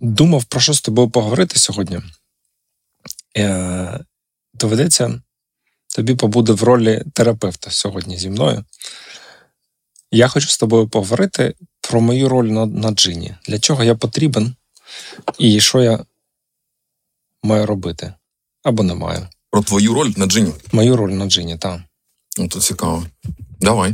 Думав, про що з тобою поговорити сьогодні. Е, Доведеться тобі побуде в ролі терапевта сьогодні зі мною. Я хочу з тобою поговорити про мою роль на на джині. Для чого я потрібен і що я маю робити або не маю. Про твою роль на джині? Мою роль на джині, так. Ну, то цікаво. Давай.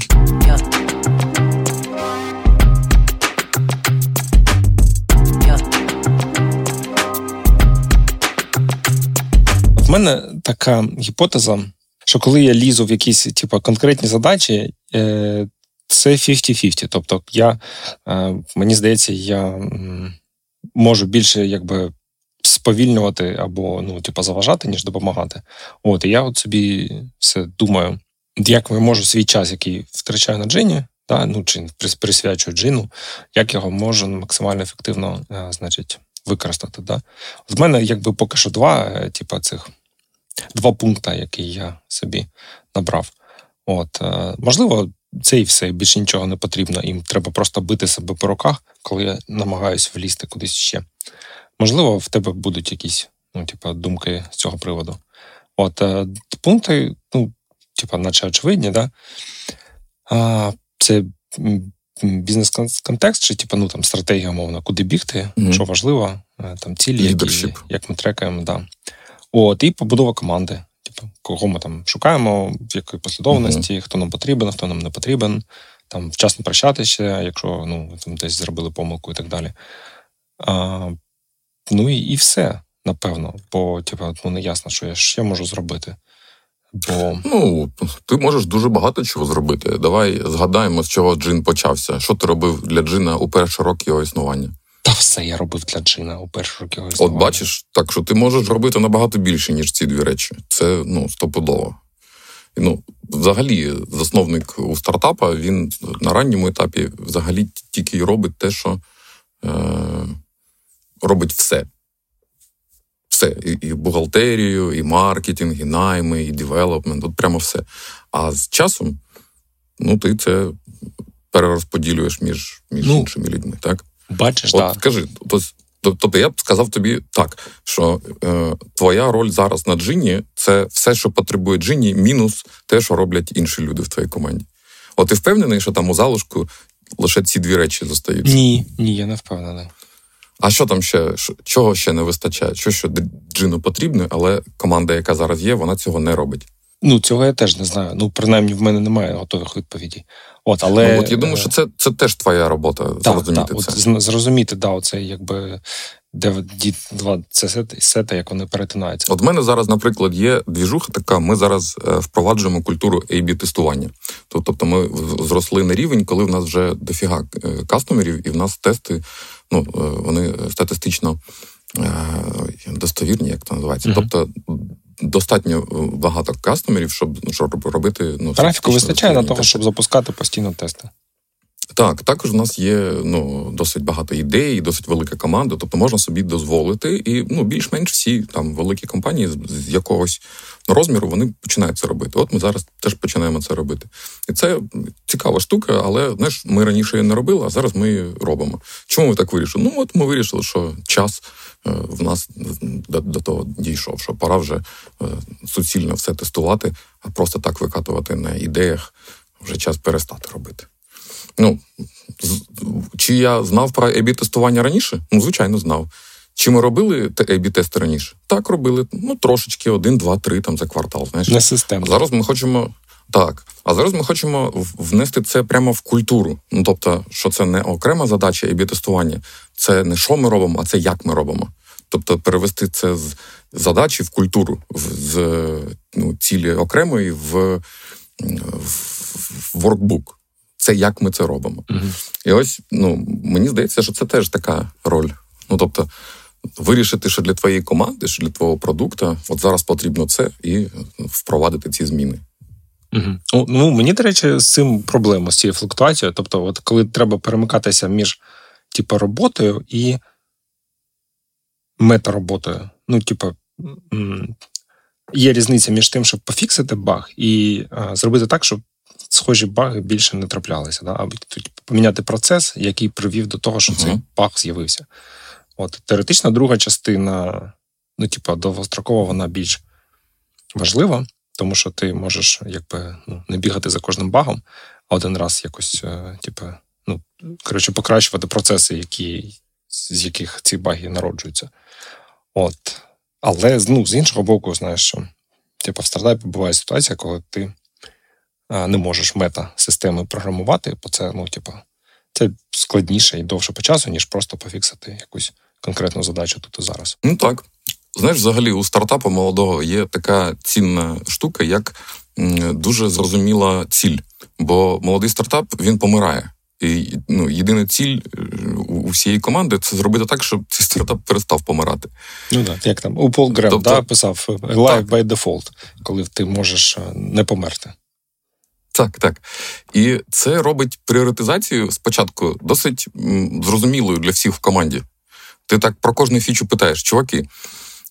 В мене така гіпотеза, що коли я лізу в якісь типу, конкретні задачі, е, це 50-50. Тобто, я, е, мені здається, я можу більше якби сповільнювати або ну, типу, заважати, ніж допомагати. От, І я от собі все думаю, як я можу свій час, який втрачаю на джині, да, ну, чи присвячую джину, як його можу максимально ефективно е, значить, використати. Да? В мене якби поки що два, типу, цих два пункти, які я собі набрав. От, Можливо, це і все, більше нічого не потрібно. Їм треба просто бити себе по руках, коли я намагаюся влізти кудись ще. Можливо, в тебе будуть якісь ну, типу, думки з цього приводу. От е, пункти, ну, типу, наче очевидні, да? А, це бізнес-контекст, чи типу, ну, там, стратегія, умовно, куди бігти, mm-hmm. що важливо, е, там цілі, які, як ми трекаємо. Да. От, І побудова команди. Типу, кого ми там шукаємо, в якій послідовності, uh-huh. хто нам потрібен, хто нам не потрібен, там вчасно прощатися, якщо ну, там десь зробили помилку і так далі. А, Ну і і все, напевно. Бо типу, ну, не ясно, що я ще можу зробити. Бо... Ну, ти можеш дуже багато чого зробити. Давай згадаємо, з чого джин почався. Що ти робив для джина у перші роки його існування? Та все я робив для джина у перші роки його. От бачиш, так що ти можеш робити набагато більше, ніж ці дві речі. Це ну, стопудово. Ну, Взагалі, засновник у стартапа він на ранньому етапі взагалі тільки й робить те, що е, робить все. Все. І, і бухгалтерію, і маркетинг, і найми, і девелопмент, от прямо все. А з часом ну, ти це перерозподілюєш між між ну, іншими людьми. так? Бачиш, От, так. Скажи, тобто я б сказав тобі так, що е, твоя роль зараз на джині це все, що потребує джині, мінус те, що роблять інші люди в твоїй команді. От ти впевнений, що там у залишку лише ці дві речі зостаються? Ні, ні, я не впевнений. А що там ще? Чого ще не вистачає? Що що джину потрібно, але команда, яка зараз є, вона цього не робить. Ну, цього я теж не знаю. Ну, принаймні, в мене немає готових відповідей. От, але... Ну, от я думаю, що це це теж твоя робота. Так, зрозуміти так, це. От, зрозуміти, да, оце якби де два це сети, як вони перетинаються. От в мене зараз, наприклад, є двіжуха така. Ми зараз е, впроваджуємо культуру ab тестування Тобто ми зросли на рівень, коли в нас вже дофіга е, кастомерів, і в нас тести, ну е, вони статистично достовірні, як це називається. Тобто достатньо багато кастомерів, щоб щоб робити ну трафіку вистачає на того, щоб запускати постійно тести. Так, також у нас є ну досить багато ідей, досить велика команда. Тобто можна собі дозволити, і ну більш-менш всі там великі компанії з, якогось розміру вони починають це робити. От ми зараз теж починаємо це робити. І це цікава штука, але знаєш, ми раніше її не робили, а зараз ми її робимо. Чому ми так вирішили? Ну от ми вирішили, що час е, в нас до, до того дійшов, що пора вже е, суцільно все тестувати, а просто так викатувати на ідеях вже час перестати робити. Ну, Чи я знав про ab тестування раніше? Ну, звичайно, знав. Чи ми робили ab тести раніше? Так, робили. Ну, трошечки, один, два, три там за квартал. знаєш. Не системно. Зараз ми хочемо. Так, а зараз ми хочемо внести це прямо в культуру. Ну тобто, що це не окрема задача ab тестування це не що ми робимо, а це як ми робимо. Тобто, перевести це з задачі в культуру, в, з ну, цілі окремої в, в воркбук це як ми це робимо. uh І ось ну мені здається, що це теж така роль. Ну тобто, вирішити, що для твоєї команди, що для твого продукту, от зараз потрібно це і впровадити ці зміни. Угу. Ну, Мені, до речі, з цим проблема з цією флуктуацією. Тобто, от коли треба перемикатися між типу, роботою і метароботою. Ну, типу, є різниця між тим, щоб пофіксити баг, і а, зробити так, щоб схожі баги більше не траплялися. Да? Або поміняти процес, який привів до того, що uh-huh. цей баг з'явився. От теоретична друга частина, ну, типа, довгострокова, вона більш важлива, тому що ти можеш якби ну, не бігати за кожним багом, а один раз якось, е, типу, ну, коротше, покращувати процеси, які, з яких ці баги народжуються. От. Але ну, з іншого боку, знаєш, що типу, в стартапі буває ситуація, коли ти а, не можеш мета-системи програмувати, бо це, ну, типу, це складніше і довше по часу, ніж просто пофіксити якусь конкретну задачу тут і зараз. Ну так. Знаєш, взагалі у стартапу молодого є така цінна штука, як дуже зрозуміла ціль. Бо молодий стартап він помирає. І ну, єдина ціль е, у всієї команди це зробити так, щоб цей стартап перестав помирати. Ну так, як там у Пол Грем тобто, да, писав Life by default, коли ти можеш е, не померти. Так, так. І це робить пріоритизацію спочатку досить зрозумілою для всіх в команді. Ти так про кожну фічу питаєш, чуваки.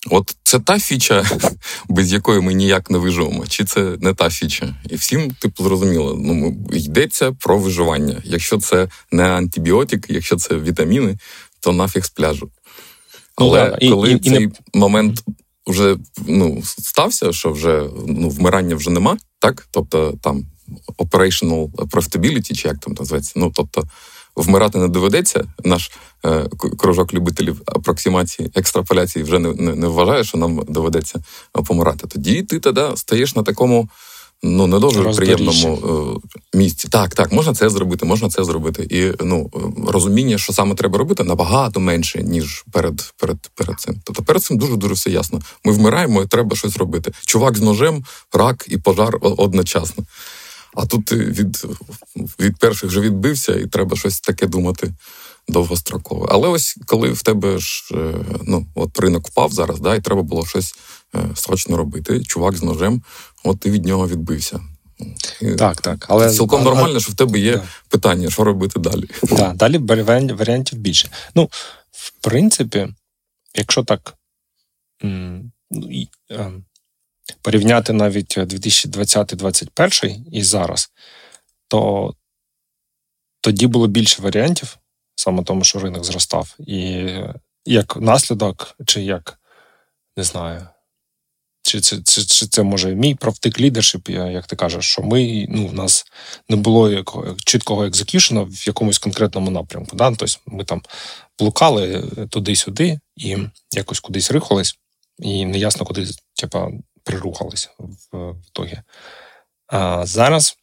От це та фіча, без якої ми ніяк не виживемо, чи це не та фіча? І всім, типу, зрозуміло, ну йдеться про виживання. Якщо це не антибіотик, якщо це вітаміни, то нафіг з пляжу. Ну Але ну, коли і, цей і, момент вже ну, стався, що вже ну, вмирання вже нема, так? Тобто там operational profitability, чи як там називається, ну тобто вмирати не доведеться. Наш е, кружок любителів апроксимації, екстраполяції вже не, не, не вважає, що нам доведеться помирати. Тоді ти тоді стаєш на такому. Ну, не дуже приємному е, місці. Так, так, можна це зробити, можна це зробити. І ну, розуміння, що саме треба робити, набагато менше, ніж перед перед, перед цим. Тобто перед цим дуже-дуже все ясно. Ми вмираємо і треба щось робити. Чувак з ножем, рак і пожар одночасно. А тут ти від від перших вже відбився, і треба щось таке думати довгострокове. Але ось коли в тебе ж е, ну, от ринок впав зараз, да, і треба було щось е, срочно робити. Чувак з ножем, от ти від нього відбився. Так, так. Але цілком нормально, що в тебе є да. питання, що робити далі. Так, Далі варіантів більше. Ну, в принципі, якщо так. Порівняти навіть 2020-2021 і зараз, то тоді було більше варіантів, саме тому, що ринок зростав. І як наслідок, чи як не знаю, чи це чи, чи це може мій правтик лідершип, як ти кажеш, що ми ну, в нас не було якого, чіткого екзекюшена в якомусь конкретному напрямку. Да? Тобто ми там блукали туди-сюди і якось кудись рихались, і неясно, куди типа, прирухалися в, в ітогі. А зараз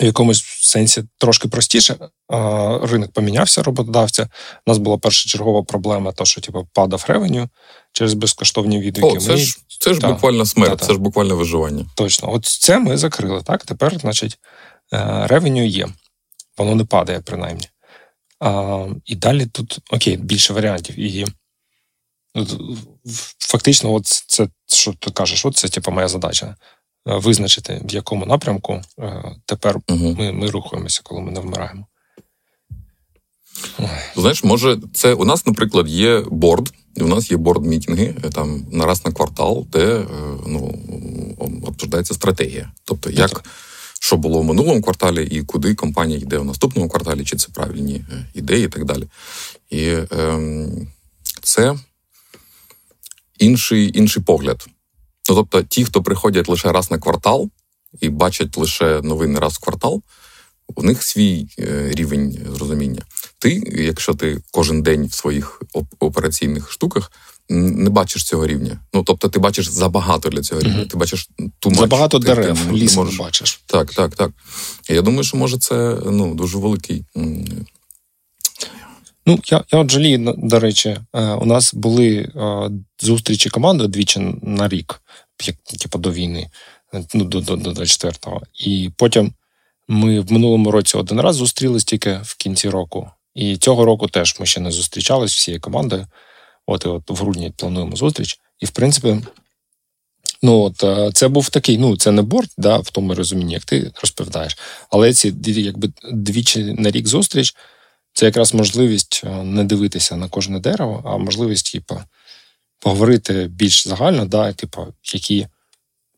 в якомусь сенсі трошки простіше. А, ринок помінявся роботодавця. У нас була першочергова проблема, то що типу, падав ревеню через безкоштовні відгуки. О, Це ж це ж та, буквально смерть, та, це ж буквально виживання. Точно, от це ми закрили. Так, тепер, значить, ревеню є, воно не падає, принаймні. А, І далі тут окей, більше варіантів. І фактично, от це, що ти кажеш, от це типу, моя задача. Е, визначити, в якому напрямку е, тепер угу. ми ми рухаємося, коли ми не вмираємо. Знаєш, може, це у нас, наприклад, є борд, і у нас є борд-мітінги е, там на раз на квартал, де ну, обсуждається стратегія. Тобто, як що було в минулому кварталі, і куди компанія йде в наступному кварталі, чи це правильні ідеї, і так далі. І е, це інший інший погляд. Ну, Тобто, ті, хто приходять лише раз на квартал і бачать лише новини раз в квартал, у них свій е, рівень зрозуміння. Ти, якщо ти кожен день в своїх операційних штуках не бачиш цього рівня. Ну тобто, ти бачиш забагато для цього рівня. Mm-hmm. Ти бачиш ту забагато ти, дерев, ти, ліс можеш... не бачиш. Так, так, так. Я думаю, що може це ну дуже великий Ну, я я от жалію, до речі, е, у нас були е, зустрічі команди двічі на рік, як типу до війни, ну, до до, до 24-го. І потім ми в минулому році один раз зустрілись тільки в кінці року. І цього року теж ми ще не зустрічались всією командою. От і от в грудні плануємо зустріч. І в принципі, ну от е, це був такий, ну це не борт, да, в тому розумінні, як ти розповідаєш. Але ці якби двічі на рік зустріч. Це якраз можливість е, не дивитися на кожне дерево, а можливість, типу, поговорити більш загально, да, типу, які,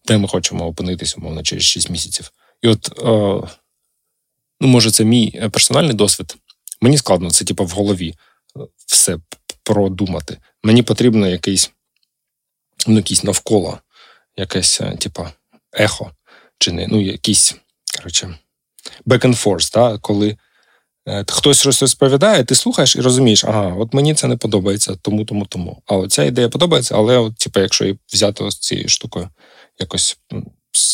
де ми хочемо опинитися, умовно, через 6 місяців. І от, е, ну, може, це мій персональний досвід. Мені складно, це, типу, в голові все продумати. Мені потрібно якийсь ну, якийсь навколо, якесь, е, типа, ехо, чи не, ну, якийсь, коротше, back and forth, да, коли е, хтось щось розповідає, ти слухаєш і розумієш, ага, от мені це не подобається, тому, тому, тому. А от ця ідея подобається, але от, типу, якщо її взяти ось цією штукою, якось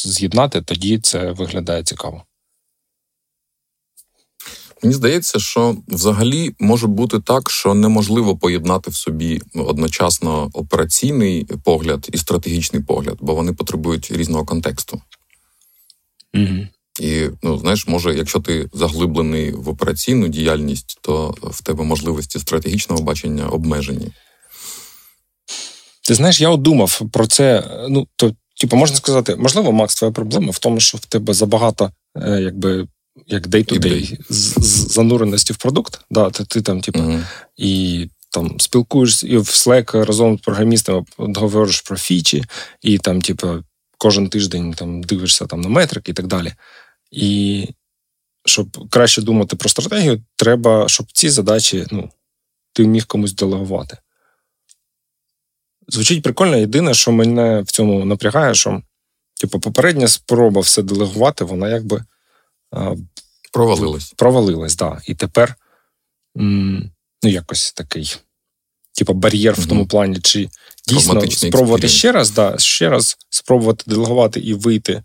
з'єднати, тоді це виглядає цікаво. Мені здається, що взагалі може бути так, що неможливо поєднати в собі одночасно операційний погляд і стратегічний погляд, бо вони потребують різного контексту. Угу. І ну знаєш, може, якщо ти заглиблений в операційну діяльність, то в тебе можливості стратегічного бачення обмежені. Ти знаєш, я от думав про це. Ну, то, типу, можна сказати, можливо, Макс, твоя проблема в тому, що в тебе забагато, е, якби. Як day-to-day зануреності в продукт, да, ти, ти там, типу, uh-huh. і там спілкуєшся і в Slack разом з програмістами говориш про фічі, і там, типу, кожен тиждень там дивишся там на метрики і так далі. І щоб краще думати про стратегію, треба, щоб ці задачі ну, ти міг комусь делегувати. Звучить прикольно, єдине, що мене в цьому напрягає, що типу, попередня спроба все делегувати, вона якби провалилась. Провалилась. Да. І тепер м, ну, якось такий, типу, бар'єр угу. в тому плані, чи дійсно спробувати ще раз, да, ще раз спробувати делегувати і вийти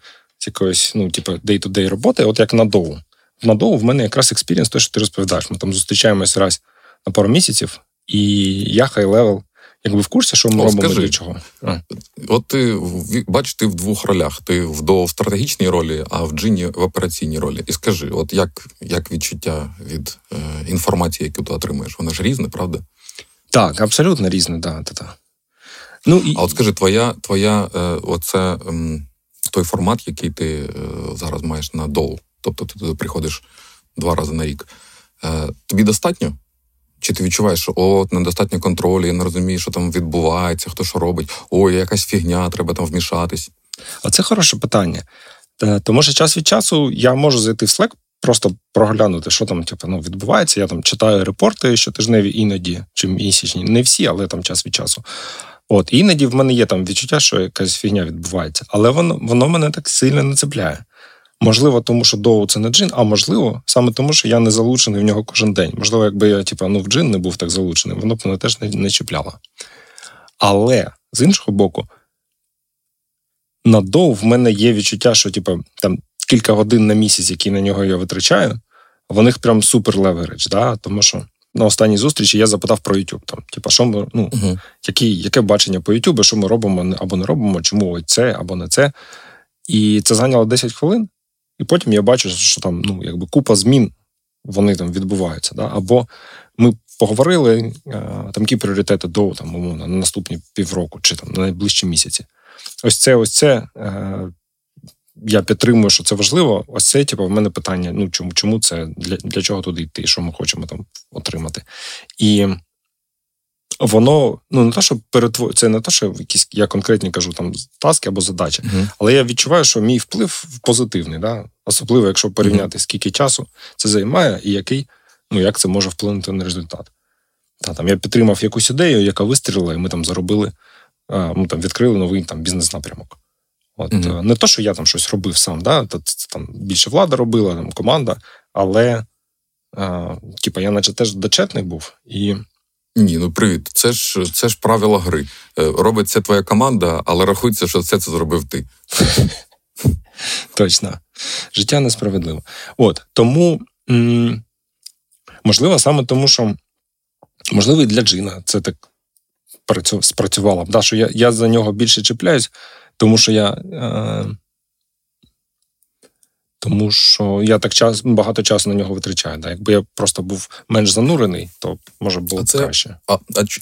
якоїсь, ну, типу, day-to-day роботи, от як на DOU. На DOU в мене якраз experience, те, що ти розповідаєш. Ми там зустрічаємось раз на пару місяців, і я high-level якби в курсі, що ми О, робимо скажи, для чого. А. От ти бачиш, ти в двох ролях: ти в до стратегічній ролі, а в джині в операційній ролі. І скажи, от як як відчуття від е, інформації, яку ти отримуєш? Вона ж різне, правда? Так, абсолютно різне, да, да, да. Ну, і... А от скажи, твоя, твоя е, оце е, той формат, який ти е, зараз маєш на дол, тобто ти туди приходиш два рази на рік. Е, тобі достатньо? Чи ти відчуваєш, що от недостатньо контролю, я не розумію, що там відбувається, хто що робить, ой, якась фігня, треба там вмішатись? А це хороше питання. Е, тому що час від часу я можу зайти в Slack, просто проглянути, що там типу, ну, відбувається. Я там читаю репорти щотижневі іноді, чи місячні. Не всі, але там час від часу. От, іноді в мене є там відчуття, що якась фігня відбувається, але воно воно мене так сильно не цепляє. Можливо, тому що доу це не джин, а можливо, саме тому, що я не залучений в нього кожен день. Можливо, якби я типу, ну, в джин не був так залучений, воно б мене теж не, не чіпляло. Але з іншого боку, на доу в мене є відчуття, що типу, там кілька годин на місяць, які на нього я витрачаю, в них прям супер леверидж, да? тому що. На останній зустрічі я запитав про YouTube. Там, типу, що ми, ну, uh-huh. які, яке бачення по YouTube, що ми робимо або не робимо, чому ось це або не це. І це зайняло 10 хвилин. І потім я бачу, що там ну, якби купа змін вони там відбуваються. Да? Або ми поговорили, е, там які пріоритети до там, умовно, на наступні півроку чи там на найближчі місяці. Ось це, ось це. Я підтримую, що це важливо. Ось це, типу, в мене питання: ну чому чому це для для чого туди йти, що ми хочемо там отримати? І воно ну не те, що перетвор... це не те, що якісь я конкретні кажу там таски або задачі, uh-huh. але я відчуваю, що мій вплив позитивний, да? особливо, якщо порівняти, uh-huh. скільки часу це займає, і який, ну як це може вплинути на результат. Та, там Я підтримав якусь ідею, яка вистрілила, і ми там заробили, ми там відкрили новий там бізнес-напрямок. От uh-huh. Не то, що я там щось робив сам, да? там більше влада робила, там команда, але а, типа, я наче теж дочетний був. і ні, ну привіт. Це ж це ж правила гри. Е, робить це твоя команда, але рахується, що все це зробив ти. Точно. Життя несправедливо. От тому, м- можливо, саме тому, що можливо, і для Джина це так спрацювало. Да, що я я за нього більше чіпляюсь, тому що я. Е- тому що я так час багато часу на нього витрачаю. Да. Якби я просто був менш занурений, то може було б краще. А, а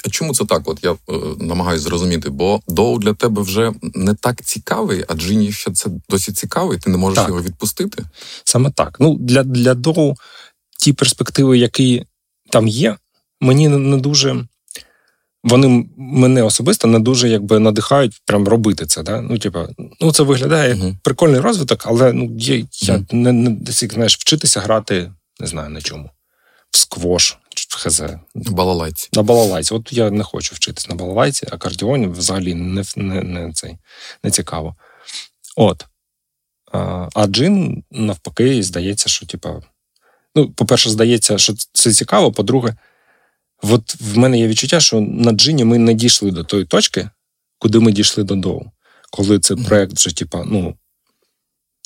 а, чому це так? От я е, намагаюся зрозуміти, бо доу для тебе вже не так цікавий, а Джині ще це досі цікавий. Ти не можеш так. його відпустити? Саме так. Ну для для доу ті перспективи, які там є, мені не дуже вони мене особисто не дуже якби надихають прям робити це. Да? Ну, типу, ну це виглядає як uh-huh. прикольний розвиток, але ну є я uh-huh. не, не знаєш, вчитися грати, не знаю на чому. В сквош, в хз. Балалайці. На балалайці. От я не хочу вчитись на балалайці, а кардіоні взагалі не не, не, цей, не цікаво. От. А джин, навпаки, здається, що, типа, ну, по-перше, здається, що це цікаво. По-друге, от в мене є відчуття, що на джині ми не дійшли до тої точки, куди ми дійшли до доу. Коли цей проект вже, типа, ну,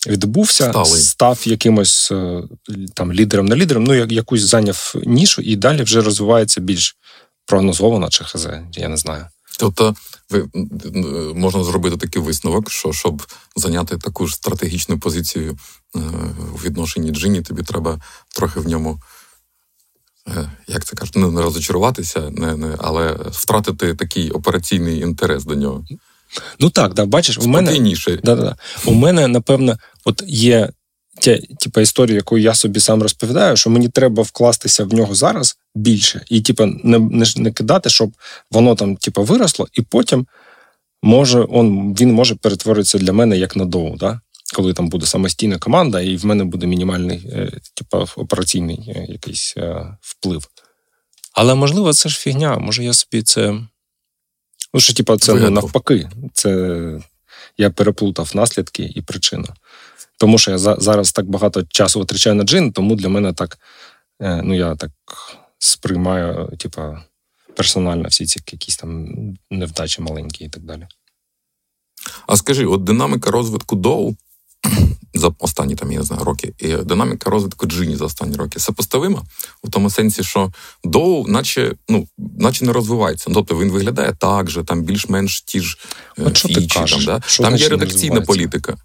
відбувся, Сталий. став якимось е, там лідером на лідером, ну, якусь зайняв нішу, і далі вже розвивається більш прогнозовано чи хз, я не знаю. Тобто ви можна зробити такий висновок, що щоб зайняти таку ж стратегічну позицію е, у відношенні Джині, тобі треба трохи в ньому, як це кажуть, не розочаруватися, не, не, але втратити такий операційний інтерес до нього. Ну так, да, бачиш, у мене да, да, у мене, напевно, от є ця типа історія, яку я собі сам розповідаю, що мені треба вкластися в нього зараз більше, і типа не не, не кидати, щоб воно там типа виросло, і потім може он він може перетворитися для мене як на доу, да? Коли там буде самостійна команда, і в мене буде мінімальний, е, типа операційний е, якийсь е, вплив. Але можливо, це ж фігня. Може, я собі це. Ну, що, типа, це ну, навпаки. Це я переплутав наслідки і причину. Тому що я зараз так багато часу витрачаю на джин, тому для мене так, ну я так сприймаю, типа, персонально всі ці якісь там невдачі маленькі і так далі. А скажи, от динаміка розвитку доу за останні там, я не знаю, роки, і динаміка розвитку джині за останні роки сопоставима у тому сенсі, що DOU, наче ну, наче не розвивається. Тобто він виглядає так же, там більш-менш ті ж е, фічі, там, да? там є редакційна політика.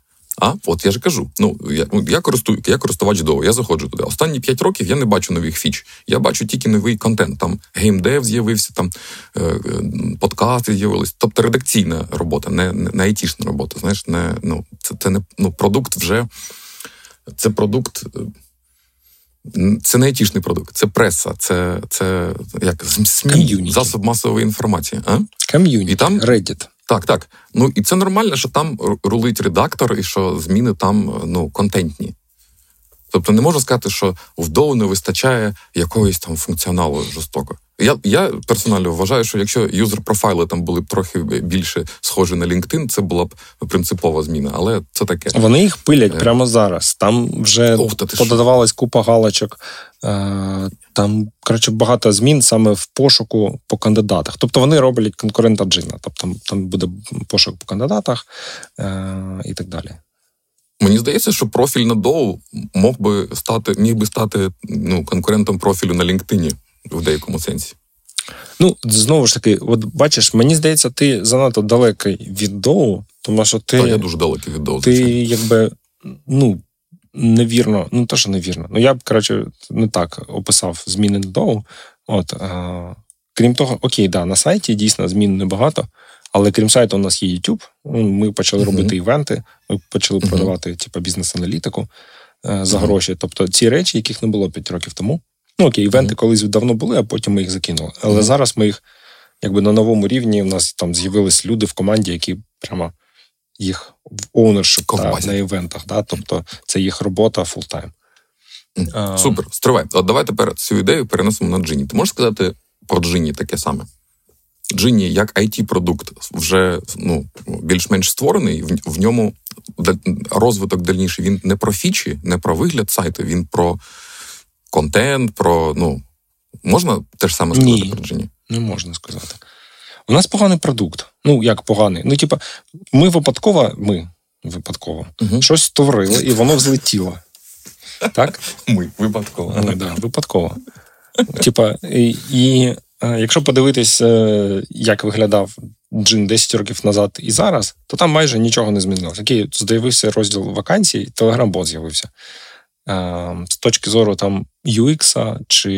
А от я ж кажу: ну я ну, я користую, я користувач DOU, я заходжу туди. Останні 5 років я не бачу нових фіч. Я бачу тільки новий контент. Там геймдев з'явився, там е, е, подкасти з'явились. Тобто редакційна робота, не не, не айтішна робота. Знаєш, не ну це це не ну продукт вже це продукт. Е, це не айтішний продукт, це преса, це це як СМІ, засоб масової інформації. А? Ком'юніті, І там Reddit. Так, так. Ну і це нормально, що там рулить редактор, і що зміни там ну, контентні. Тобто не можна сказати, що в Доу не вистачає якогось там функціоналу жорстоко. Я я персонально вважаю, що якщо юзер-профайли там були б трохи більше схожі на LinkedIn, це була б принципова зміна, але це таке. Вони їх пилять е... прямо зараз. Там вже Ох, подавалась купа галочок. Е... Там, коротше, багато змін саме в пошуку по кандидатах. Тобто вони роблять конкурента Джина. Тобто там буде пошук по кандидатах е... і так далі. Мені здається, що профіль на Доу мог би стати, міг би стати ну, конкурентом профілю на LinkedIn в деякому сенсі. Ну, знову ж таки, от бачиш, мені здається, ти занадто далекий від доу, тому що ти. Та я дуже далекий від доу. Ти звичайно. якби ну, невірно, ну то, що невірно. Ну, я б, коротше, не так описав зміни на доу. От, а, Крім того, окей, да, на сайті дійсно змін небагато, але крім сайту, у нас є YouTube. Ми почали uh-huh. робити івенти, ми почали uh-huh. продавати типу, бізнес-аналітику е, за uh-huh. гроші. Тобто ці речі, яких не було 5 років тому. Ну окей, івенти колись давно були, а потім ми їх закинули. Але зараз ми їх якби на новому рівні. У нас там з'явились люди в команді, які прямо їх в ownership на івентах. Да? Тобто це їх робота full-time. Mm-hmm. Супер, стривай. От давай тепер цю ідею перенесемо на Djinni. Ти можеш сказати про Djinni таке саме? Djinni як IT продукт вже ну, більш-менш створений, в, в ньому розвиток дальніший він не про фічі, не про вигляд сайту, він про контент, про ну можна те ж саме сказати Ні, про Джині? Не можна сказати. У нас поганий продукт. Ну, як поганий. Ну, типа, ми випадково, ми випадково угу. щось створили, і воно взлетіло. Так? Ми випадково. Ми, да, Випадково. Типа, і якщо подивитись, е, як виглядав Джин 10 років назад і зараз, то там майже нічого не змінилося. Окей, з'явився розділ вакансій, телеграм-бот з'явився. Ем, з точки зору там UX чи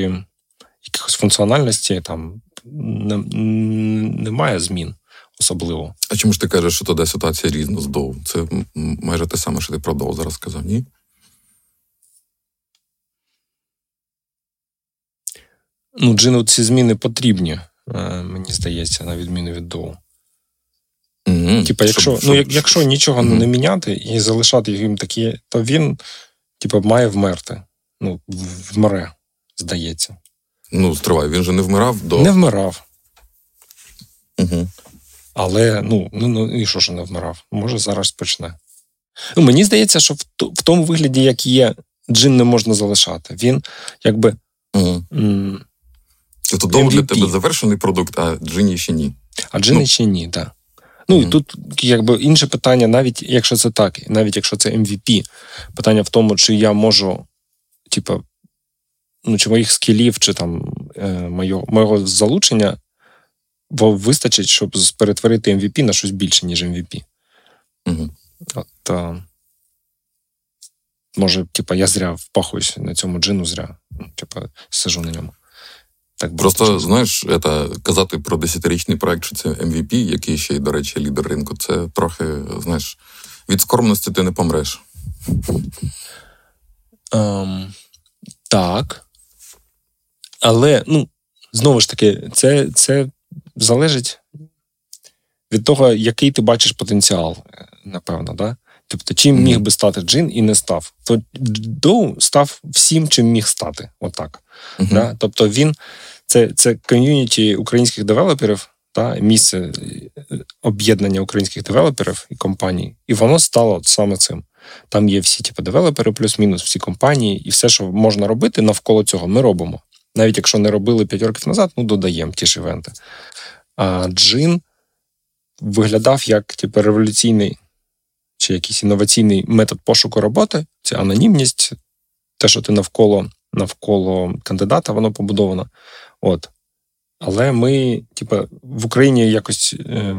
якихось функціональності, там немає змін особливо. А чому ж ти кажеш, що тоді ситуація різна з доу? Це майже те саме, що ти про доу зараз сказав, ні? Ну, джину ці зміни потрібні, е, мені здається, на відміну від доу. Mm-hmm. Типа, якщо щоб, ну, якщо нічого mm-hmm. не міняти і залишати їм такі, то він типу, має вмерти. Ну, вмре, здається. Ну, стривай, він же не вмирав до. Не вмирав. Угу. Але ну, ну, ну і що ж не вмирав? Може, зараз почне. Ну, Мені здається, що в, в тому вигляді, як є, джин не можна залишати. Він якби. Угу. М- Тобто доу для тебе завершений продукт, а джині ще ні. А джини Ну. ще ні, так. Ну і тут якби інше питання, навіть якщо це так, навіть якщо це MVP, питання в тому, чи я можу, типу, ну, чи моїх скілів, чи там е, моєго, моєго залучення вистачить, щоб перетворити MVP на щось більше, ніж MVP. Угу. От, е, може, типа, я зря впахуюсь на цьому джину, зря. Ну, Типа, сижу на ньому. Так Просто знаєш, это, казати про десятирічний проект, що це MVP, який ще й, до речі, лідер ринку, це трохи, знаєш, від скромності ти не помреш. Ем, так. Але, ну, знову ж таки, це, це залежить від того, який ти бачиш потенціал, напевно, да? Тобто, чим міг би стати джин і не став. То Доу став всім, чим міг стати. Отак. Угу. Да? Тобто він це, це ком'юніті українських девелоперів, да? місце е, об'єднання українських девелоперів і компаній, і воно стало саме цим. Там є всі типу, девелопери, плюс-мінус, всі компанії, і все, що можна робити навколо цього, ми робимо. Навіть якщо не робили 5 років назад, ну додаємо ті ж івенти. А Джин виглядав як типу, революційний чи якийсь інноваційний метод пошуку роботи, це анонімність, те, що ти навколо навколо кандидата, воно побудовано. От. Але ми, типу, в Україні якось е,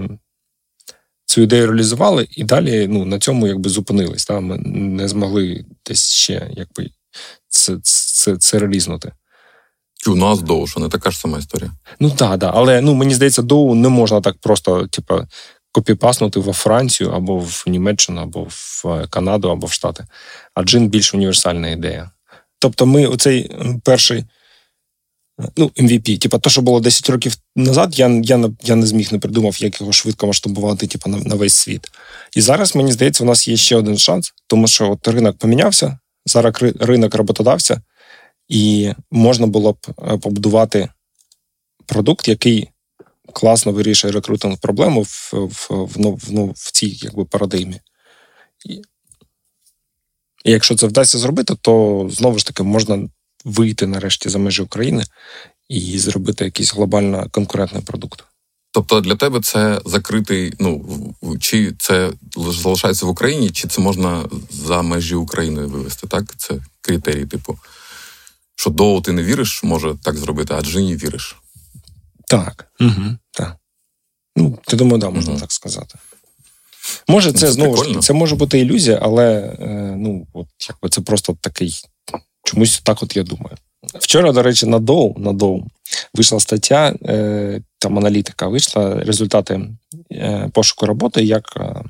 цю ідею реалізували, і далі ну, на цьому якби зупинились. Та? Ми не змогли десь ще якби, це, це, це релізнути. У нас доу, що не така ж сама історія. Ну так, да, але ну, мені здається, доу не можна так просто, типу, копіпаснути во Францію або в Німеччину, або в е, Канаду, або в Штати. А джин більш універсальна ідея. Тобто, ми оцей перший. Ну, MVP, типа, то, що було 10 років назад, я, я, я не зміг не придумав, як його швидко масштабувати типу, на, на весь світ. І зараз, мені здається, у нас є ще один шанс, тому що от ринок помінявся, зараз ринок роботодавця, і можна було б е, побудувати продукт, який класно вирішує рекрутинг проблему в, в, в, ну, в, ну, цій якби, парадигмі. І якщо це вдасться зробити, то знову ж таки можна вийти нарешті за межі України і зробити якийсь глобально конкурентний продукт. Тобто для тебе це закритий, ну чи це залишається в Україні, чи це можна за межі України вивести? Так, це критерій, типу, що доу ти не віриш, може так зробити, а джині віриш. Так. Угу. так. Ну, я думаю, да, можна Мгм. так сказати. Може, це, Ну, це знову ж таки, це може бути ілюзія, але е, ну, от, якби це просто такий. Чомусь так от я думаю. Вчора, до речі, на Доу, на Доу вийшла стаття, е, там аналітика вийшла результати е, пошуку роботи, як е,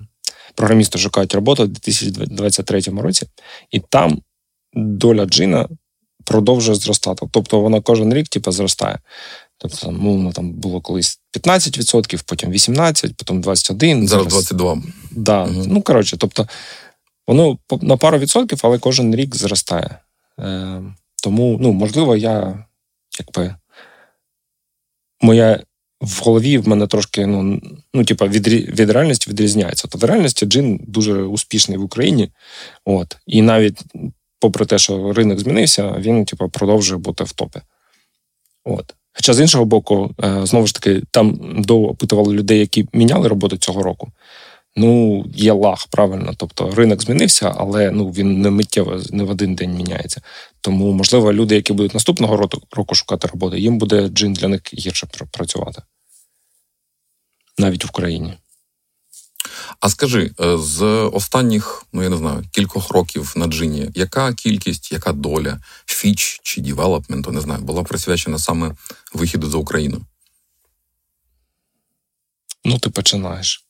програмісти шукають роботу в 2023 році, і там доля джина продовжує зростати. Тобто вона кожен рік типу, зростає. Тобто, там, мовно, там було колись 15%, потім 18%, потім 21%. Зараз 22. Да. Мгм. Ну, коротше, тобто, воно на пару відсотків, але кожен рік зростає. Е, тому, ну, можливо, я якби. Моя в голові в мене трошки ну, ну типа, від, від реальності відрізняється. Тобто в реальності джин дуже успішний в Україні. От, і навіть попри те, що ринок змінився, він типа, продовжує бути в топі. От. Хоча з іншого боку, е, знову ж таки, там довго опитували людей, які міняли роботу цього року. Ну, є лаг, правильно. Тобто ринок змінився, але ну він не миттєво не в один день міняється. Тому, можливо, люди, які будуть наступного року, шукати роботу, їм буде джин для них гірше працювати. Навіть в Україні. А скажи, е, з останніх, ну я не знаю, кількох років на джині, яка кількість, яка доля фіч чи дівелопменту, не знаю, була присвячена саме вихіду за Україну? Ну, ти починаєш.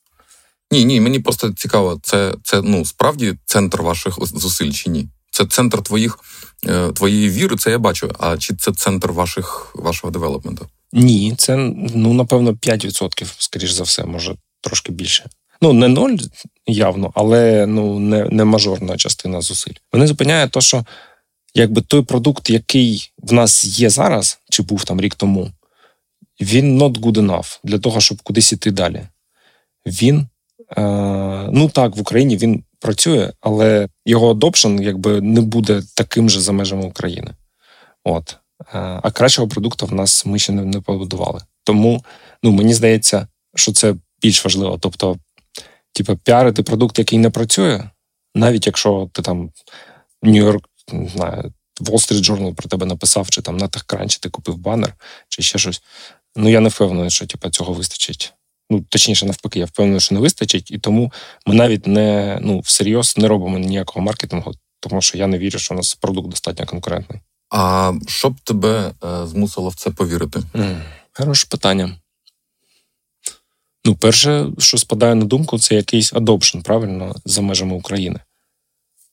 Ні, ні, мені просто цікаво, це, це ну справді центр ваших зусиль чи ні? Це центр твоїх е, твоєї віри, це я бачу. А чи це центр ваших вашого девелопменту? Ні, це ну напевно 5%, скоріш за все, може трошки більше. Ну, не ноль явно, але ну не, не мажорна частина зусиль. Мене зупиняє те, що якби той продукт, який в нас є зараз, чи був там рік тому, він not good enough для того, щоб кудись іти далі. Він, ну так, в Україні він працює, але його adoption якби не буде таким же за межами України. От. Е, а кращого продукту в нас ми ще не побудували. Тому ну, мені здається, що це більш важливо. Тобто, типу, піарити продукт, який не працює, навіть якщо ти там Нью-Йорк, не знаю, Wall Street Journal про тебе написав, чи там на TechCrunch ти купив банер, чи ще щось. Ну я не впевнений, що типу, цього вистачить. Ну, точніше, навпаки, я впевнений, що не вистачить, і тому ми навіть не ну всерйоз не робимо ніякого маркетингу, тому що я не вірю, що у нас продукт достатньо конкурентний. А що б тебе е, змусило в це повірити? Mm, хороше питання. Ну, перше, що спадає на думку, це якийсь адопшн, правильно, за межами України.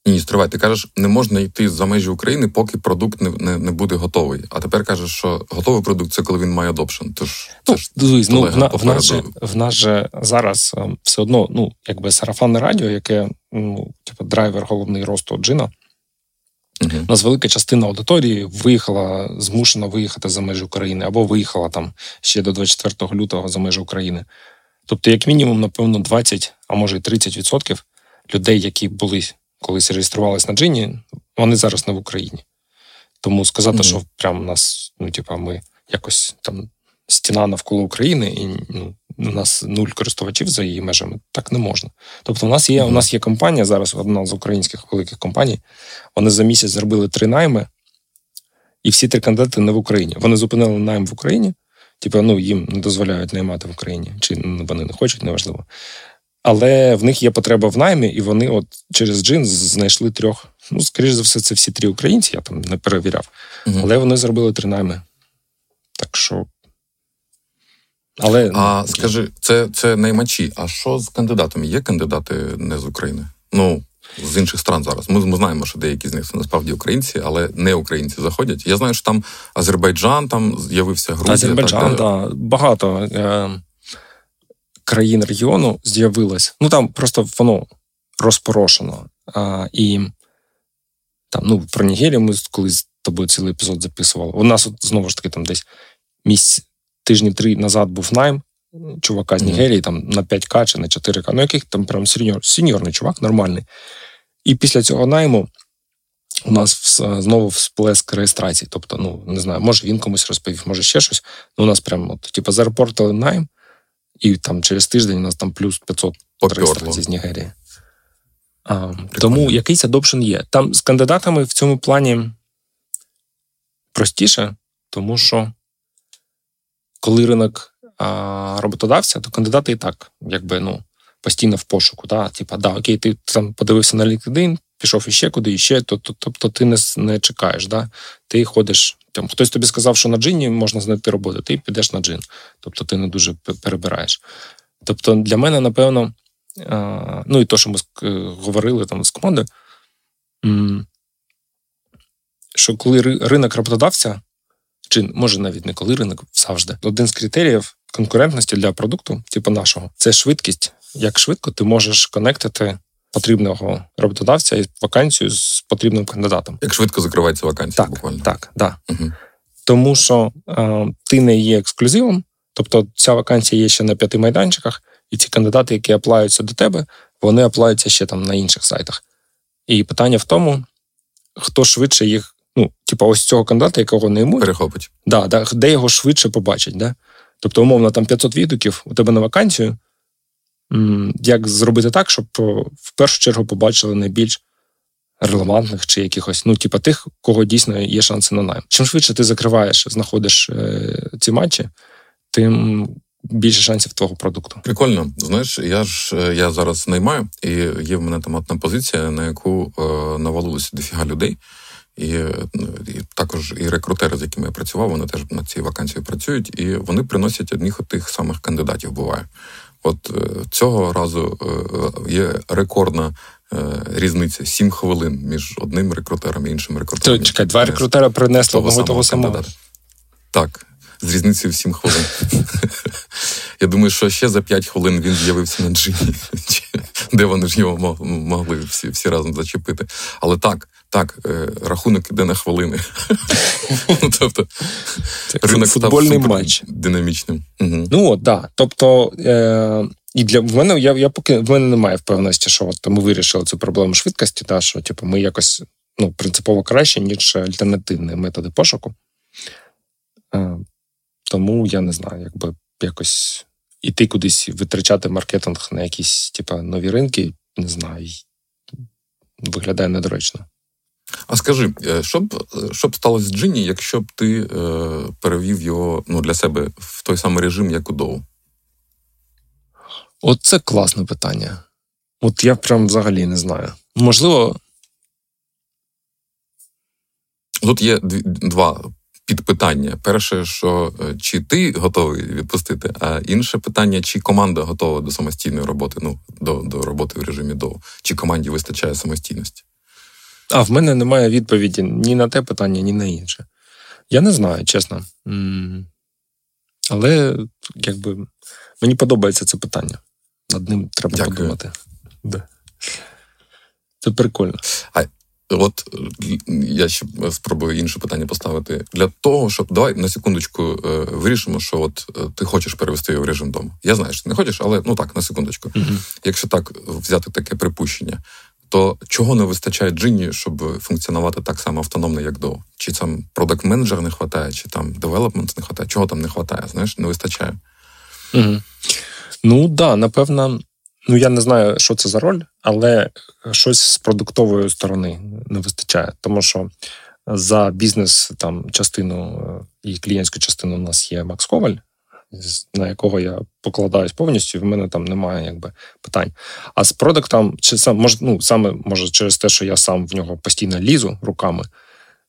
Ні, стривай, ти кажеш, не можна йти за межі України, поки продукт не не, не буде готовий. А тепер кажеш, що готовий продукт це коли він має adoption. Тож ну, ж дивись, ну, в, в, нас же, в нас же зараз ем, все одно, ну, якби сарафанне радіо, яке ну, типу, драйвер головний росту джина. Uh-huh. У нас велика частина аудиторії виїхала, змушена виїхати за межі України, або виїхала там ще до 24 лютого за межі України. Тобто, як мінімум, напевно, 20, а може й 30% людей, які були колись реєструвалися на джині, вони зараз не в Україні. Тому сказати, mm-hmm. що прям у нас, ну, типа, ми якось там стіна навколо України, і ну, у нас нуль користувачів за її межами, так не можна. Тобто, у нас є mm-hmm. у нас є компанія зараз, одна з українських великих компаній. Вони за місяць зробили три найми, і всі три кандидати не в Україні. Вони зупинили найм в Україні. Типу, ну їм не дозволяють наймати в Україні, чи вони не хочуть, неважливо. Але в них є потреба в наймі, і вони от через джин знайшли трьох. Ну, скоріш за все, це всі три українці, я там не перевіряв. Угу. Але вони зробили три найми. Так що. Але А скажи, це це наймачі. А що з кандидатами? Є кандидати не з України? Ну, з інших стран зараз. Ми ми знаємо, що деякі з них це насправді українці, але не українці заходять. Я знаю, що там Азербайджан, там з'явився Грузія. Азербайджан, так, да, багато. Країн регіону з'явилось. Ну там просто воно розпорошено. А, І там, ну, про Нігерію ми колись з тобою цілий епізод записували. У нас от, знову ж таки там десь місць тижні три назад був найм. Чувака з Нігерії там на 5К чи на 4К, ну яких там прям сеньор, сеньорний чувак, нормальний. І після цього найму у нас знову всплеск реєстрації. Тобто, ну не знаю, може він комусь розповів, може ще щось. Ну, у нас прямо от, типу, зарепортили найм, і там через тиждень у нас там плюс 500 реєстрацій з Нігерії. А, Тому якийсь адопшн є. Там з кандидатами в цьому плані простіше, тому що коли ринок а, роботодавця, то кандидати і так, якби ну, постійно в пошуку. Да? Типа, да, окей, ти там подивився на LinkedIn, пішов іще куди, іще, тобто то, то, ти не не чекаєш. Да? Ти ходиш там хтось тобі сказав, що на джині можна знайти роботу, ти підеш на джин. Тобто ти не дуже перебираєш. Тобто, для мене, напевно, ну і то, що ми говорили там з командою, що коли ринок роботодавця, чи може навіть не коли ринок завжди, один з критеріїв конкурентності для продукту, типу нашого, це швидкість. Як швидко ти можеш конектити потрібного роботодавця і вакансію з потрібним кандидатом. Як швидко закривається вакансія, так, буквально. Так, да. Угу. Тому що е, ти не є ексклюзивом, тобто ця вакансія є ще на п'яти майданчиках, і ці кандидати, які аплаються до тебе, вони аплаються ще там на інших сайтах. І питання в тому, хто швидше їх, ну, типу, ось цього кандидата, якого не ймуть, перехопить. Да, да, де його швидше побачать. Да? Тобто, умовно, там 500 відгуків у тебе на вакансію, як зробити так, щоб в першу чергу побачили найбільш релевантних чи якихось, ну, типа тих, кого дійсно є шанси на найм. Чим швидше ти закриваєш, знаходиш е, ці матчі, тим більше шансів твого продукту. Прикольно. Знаєш, я ж е, я зараз наймаю, і є в мене там одна позиція, на яку е, навалилося дофіга людей. І, і також і рекрутери, з якими я працював, вони теж на цій вакансії працюють, і вони приносять одних тих самих кандидатів. Буває. От е, цього разу е, є рекордна е, різниця: сім хвилин між одним рекрутером і іншим рекрутером. То, чекай, два рекрутера принесли одного того самого. Так, з різницею в сім хвилин. Я думаю, що ще за п'ять хвилин він з'явився на джині, де вони ж його могли всі всі разом зачепити. Але так, Так, е, рахунок іде на хвилини. Тобто ринок футбольний матч. динамічним. Ну от, так. Тобто, е, і для в мене я я поки в мене немає впевненості, що от ми вирішили цю проблему швидкості, та що типу, ми якось ну, принципово краще, ніж альтернативні методи пошуку. Е, Тому я не знаю, якби якось іти кудись витрачати маркетинг на якісь типу, нові ринки, не знаю, виглядає недоречно. А скажи, е, що б що б сталося з Джині, якщо б ти е, перевів його ну, для себе в той самий режим, як у Доу? От це класне питання. От я прям взагалі не знаю. Можливо. Тут є два підпитання. Перше, що е, чи ти готовий відпустити, а інше питання, чи команда готова до самостійної роботи, ну, до до роботи в режимі ДОУ, чи команді вистачає самостійності? А в мене немає відповіді ні на те питання, ні на інше. Я не знаю, чесно. Але якби мені подобається це питання. Над ним треба Дякую. подумати. Да. Це прикольно. А От я ще спробую інше питання поставити. Для того, щоб давай на секундочку е, вирішимо, що от е, ти хочеш перевести його в режим дому. Я знаю, що ти не хочеш, але ну так, на секундочку. uh Якщо так взяти таке припущення, то чого не вистачає Джині, щоб функціонувати так само автономно, як до? Чи там продакт менеджер не вистачає, чи там девелопмент не вистачає? Чого там не вистачає? Знаєш, не вистачає. Угу. Ну так, да, напевно. Ну, я не знаю, що це за роль, але щось з продуктової сторони не вистачає, тому що за бізнес там частину е, і клієнтську частину у нас є Макс Коваль, на якого я покладаюсь повністю, і в мене там немає якби питань. А з продуктом, чи сам може, ну саме може через те, що я сам в нього постійно лізу руками,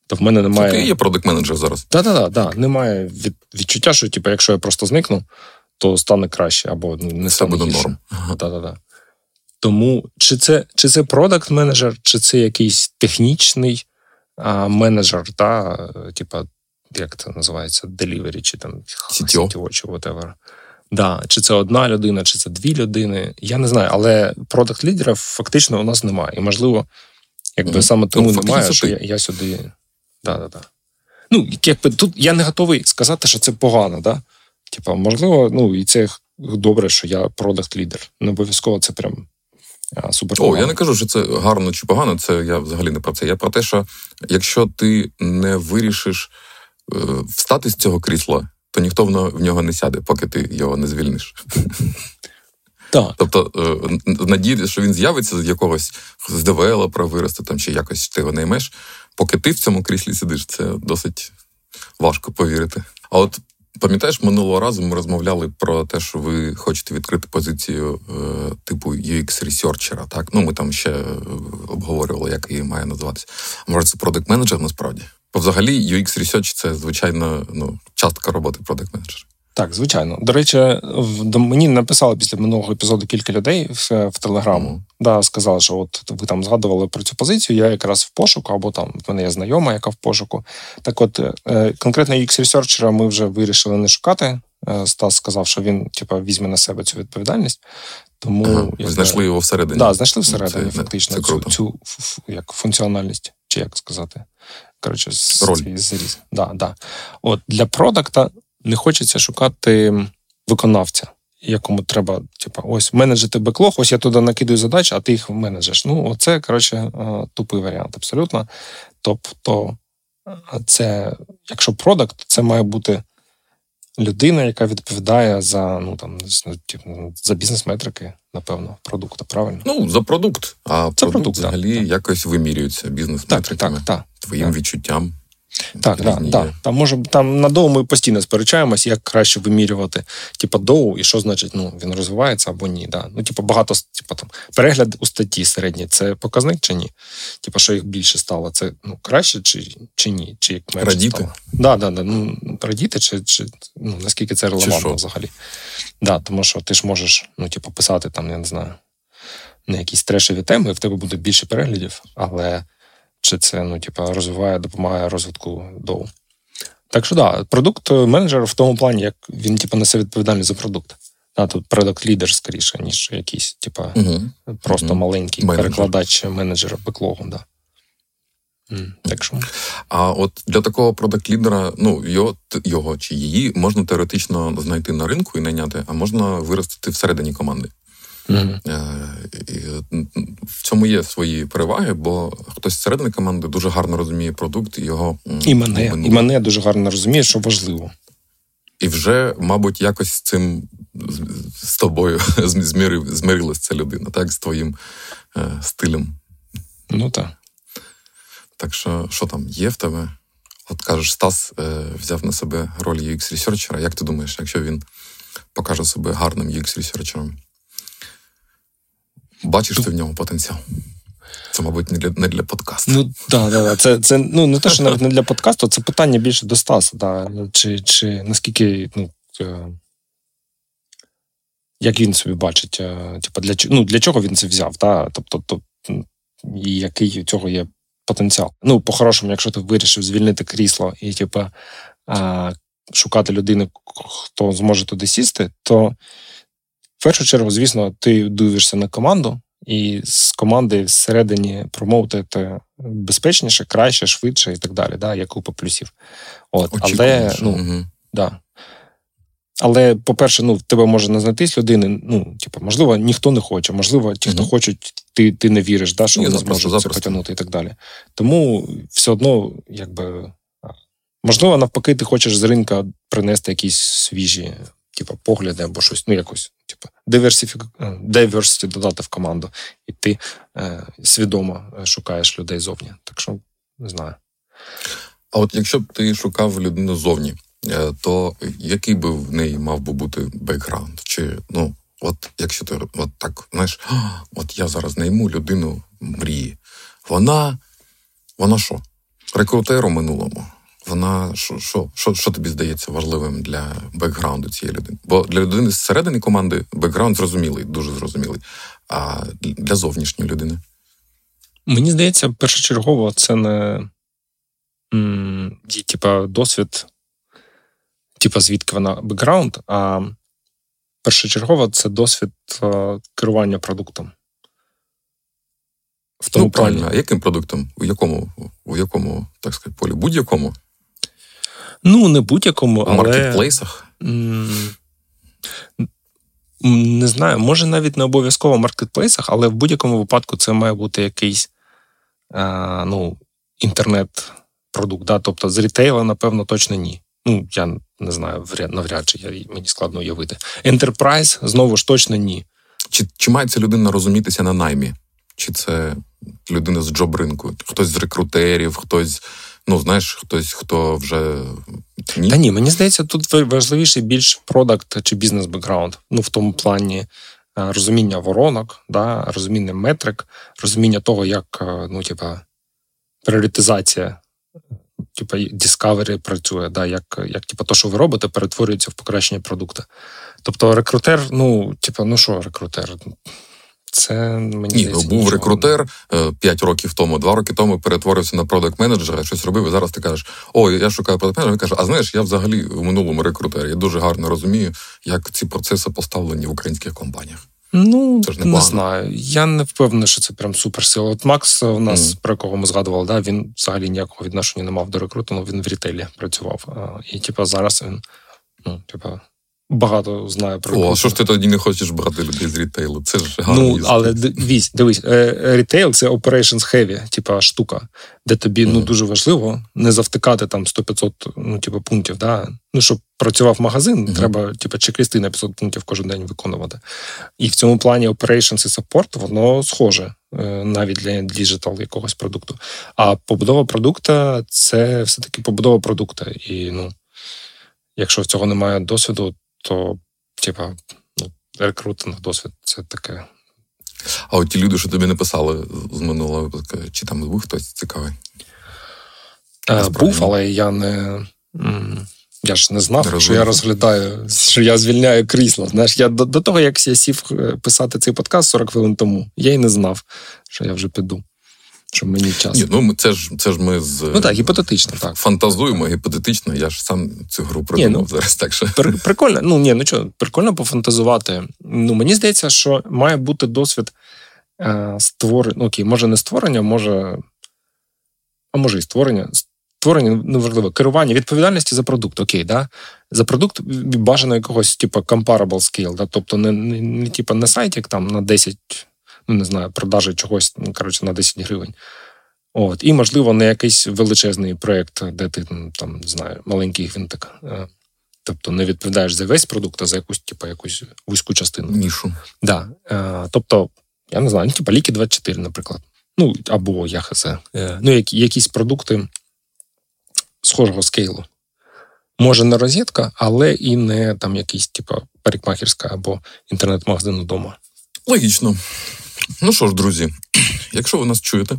то в мене немає. Ти є продукт менеджер зараз. Так, так, так. Немає від, відчуття, що типу, якщо я просто зникну, то стане краще або не стане буде норм. Тому чи це чи це продакт менеджер, чи це якийсь технічний а, менеджер, та, типа, як це називається, delivery, чи там CTO, чи whatever. Да, Чи це одна людина, чи це дві людини. Я не знаю, але продакт лідера фактично у нас немає. І, можливо, якби mm-hmm. саме тому ну, немає, що я я сюди. Да, да, да. Ну, якби тут я не готовий сказати, що це погано, да? Типа, можливо, ну і це добре, що я продакт лідер. Не обов'язково це прям супер. О, я не кажу, що це гарно чи погано. Це я взагалі не про це. Я про те, що якщо ти не вирішиш встати з цього крісла, то ніхто в нього не сяде, поки ти його не звільниш. Так. Тобто е, надія, що він з'явиться з якогось з девелопера виросте там чи якось ти його наймеш, поки ти в цьому кріслі сидиш, це досить важко повірити. А от Пам'ятаєш, минулого разу ми розмовляли про те, що ви хочете відкрити позицію е, типу UX-ресерчера, так? Ну, ми там ще е, обговорювали, як її має називатися. Може, це продакт менеджер насправді? Бо взагалі UX Research – це звичайно ну, частка роботи продакт менеджера так, звичайно. До речі, мені написали після минулого епізоду кілька людей в, в Телеграму. Mm-hmm. Да, Сказали, що от ви там згадували про цю позицію, я якраз в пошуку, або там в мене є знайома, яка в пошуку. Так от, е, конкретно x ресерчера ми вже вирішили не шукати. Е, Стас сказав, що він типу, візьме на себе цю відповідальність. Тому ага, знайшли його всередині. Так, да, знайшли всередині, це, фактично, це цю цю як функціональність, чи як сказати. Коротше, з, Роль. З, да, да. От Для продакта не хочеться шукати виконавця, якому треба, типу, ось менеджити беклог, ось я туди накидаю задачі, а ти їх менеджеш. Ну, оце, коротше, е, тупий варіант, абсолютно. Тобто, це, якщо продакт, це має бути людина, яка відповідає за ну там типу, за бізнес-метрики, напевно, продукту, правильно? Ну, за продукт. А це продукт, продукт взагалі так, якось вимірюється бізнес-метриками, так, так, так, твоїм так. відчуттям. Так, так, так. Там може там на доу ми постійно сперечаємось, як краще вимірювати, типу, доу, і що значить, ну він розвивається або ні. Да. Ну, типу, багато типу, там перегляд у статті середній це показник чи ні? Типу, що їх більше стало, це ну краще чи чи ні? Чи як менше радіти? стало? Да, да, да. Ну, радіти, чи чи ну наскільки це релевантно взагалі? Да, Тому що ти ж можеш, ну, типу, писати там, я не знаю, на якісь трешеві теми, і в тебе буде більше переглядів, але чи це ну, типу, розвиває, допомагає розвитку доу. Так що да, продукт менеджер в тому плані, як він типу, несе відповідальність за продукт. А тут продакт лідер скоріше, ніж якийсь, типа, угу. просто угу. маленький менеджер. перекладач менеджера беклогу. Да. Так що. А от для такого продакт-лідера, ну його його чи її можна теоретично знайти на ринку і найняти, а можна виростити всередині команди. Mm-hmm. В цьому є свої переваги, бо хтось зсередини команди дуже гарно розуміє продукт і його і мене і мене дуже гарно розуміє, що важливо. І вже, мабуть, якось з цим з тобою змірив, змирилась ця людина, так, з твоїм е, стилем. Ну так. Так що, що там є в тебе? От кажеш, Стас е, взяв на себе роль ux ресерчера Як ти думаєш, якщо він покаже себе гарним ux ресерчером Бачиш ти в ньому потенціал? Це, мабуть, не для не для подкасту. Ну так, да, да. це це ну не те, що навіть не для подкасту, це питання більше до Стаса. Да. Чи чи наскільки ну, е, як він собі бачить, типу, для ну, для чого він це взяв? Да? Тобто, то, і який у цього є потенціал? Ну, по-хорошому, якщо ти вирішив звільнити крісло і, типу, шукати людину, хто зможе туди сісти, то в першу чергу, звісно, ти дивишся на команду і з команди всередині промовити безпечніше, краще, швидше і так далі. Да, Є купа плюсів. От, Але ну, угу. да. Але, по-перше, ну, в тебе може не знайтись людини. Ну, типу, можливо, ніхто не хоче, можливо, ті, хто угу. хочуть, ти ти не віриш, да, що вони зможуть це потягнути і так далі. Тому все одно, якби. Можливо, навпаки, ти хочеш з ринка принести якісь свіжі типу, погляди або щось, ну якось, типу, diversity додати в команду, і ти е, свідомо е, шукаєш людей зовні. Так що не знаю. А от якщо б ти шукав людину зовні, е, то який би в неї мав би бути бекграунд? Чи ну, от якщо ти от так знаєш, от я зараз найму людину мрії, вона, вона що? Рекрутер у минулому, вона що що, що, що тобі здається важливим для бекграунду цієї людини? Бо для людини зсередини команди бекграунд зрозумілий, дуже зрозумілий. А для зовнішньої людини? Мені здається, першочергово це не типа досвід, типа звідки вона бекграунд, а першочергово це досвід а, керування продуктом. В тому ну, правильно, а яким продуктом? У якому, у якому, так сказати, полі? Будь-якому? Ну, не будь-якому, але... У маркетплейсах? Не знаю, може навіть не обов'язково в маркетплейсах, але в будь-якому випадку це має бути якийсь а, ну, інтернет-продукт. Да? Тобто з рітейла, напевно, точно ні. Ну, я не знаю, навряд чи я, мені складно уявити. Enterprise, знову ж точно ні. Чи чи має ця людина розумітися на наймі? Чи це людина з джоб ринку? Хтось з рекрутерів, хтось Ну, знаєш, хтось, хто вже ні. Та ні, мені здається, тут важливіший більш продакт чи бізнес-бекграунд. Ну, в тому плані е, розуміння воронок, да, розуміння метрик, розуміння того, як е, ну, типа, пріоритизація, типа Discovery працює, да, як як типа, то, що ви робите, перетворюється в покращення продукту. Тобто, рекрутер, ну, типа, ну що, рекрутер? Це мені Ні, здається, був рекрутер 5 е, років тому, 2 роки тому перетворився на продакт менеджера щось робив. і Зараз ти кажеш, о, я шукаю продакт менеджера Він каже, а знаєш, я взагалі в минулому рекрутері. Я дуже гарно розумію, як ці процеси поставлені в українських компаніях. Ну це ж не знаю. Я не впевнений, що це прям суперсила. От Макс у нас, mm. про кого ми згадували, да, він взагалі ніякого відношення не мав до рекрутингу, він в рітейлі працював. І типу, зараз він ну, типу, багато знаю про О, а що ж ти тоді не хочеш брати людей з рітейлу? Це ж гарно. Ну, але дивись, дивись, рітейл це operations heavy, типа штука, де тобі mm. ну дуже важливо не завтикати там 100-500 ну, типу, пунктів. Да? Ну, щоб працював магазин, mm-hmm. треба типу, чек-листи на 500 пунктів кожен день виконувати. І в цьому плані operations і support, воно схоже. Е, навіть для digital якогось продукту. А побудова продукта це все-таки побудова продукта. І ну, якщо в цього немає досвіду, то, типа, ну, рекрутинг, досвід це таке. А от ті люди, що тобі не писали з минулого випадку, чи там був хтось цікавий? Е, був, але я не. Я ж не знав, не що я розглядаю, що я звільняю крісло. Знаєш, я до, до того, як я сів е, писати цей подкаст 40 хвилин тому, я й не знав, що я вже піду щоб мені час. Ні, ну це ж це ж ми з ну так, гіпотетично, так фантазуємо гіпотетично. Я ж сам цю гру придумав ні, ну, зараз. Так що прикольно. Ну ні, ну що, прикольно пофантазувати. Ну мені здається, що має бути досвід е, створення. Ну окей, може не створення, може а може і створення. Створення, ну, важливо, керування, відповідальності за продукт, окей, да? За продукт бажано якогось, типу, comparable scale, да? тобто не, не, не, типу, не сайтик там на 10, ну не знаю, продажі чогось, ну, коротше, на 10 гривень. От, І, можливо, не якийсь величезний проєкт, де ти там, не знаю, маленький гвинтик. Е, тобто не відповідаєш за весь продукт, а за якусь, типу, якусь вузьку частину. Нішу. Да. Е, тобто, я не знаю, ну, типу ліки 24, наприклад. Ну, або ЯХЗ. Е, ну, які, якісь продукти схожого скейлу. Може, не розетка, але і не там якийсь, типу, парикмахерська або інтернет-магазин вдома. Логічно. Ну що ж, друзі, якщо ви нас чуєте,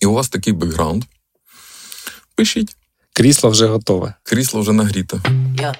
і у вас такий бекграунд, пишіть. Крісло вже готове. Крісло вже нагріте. Yeah.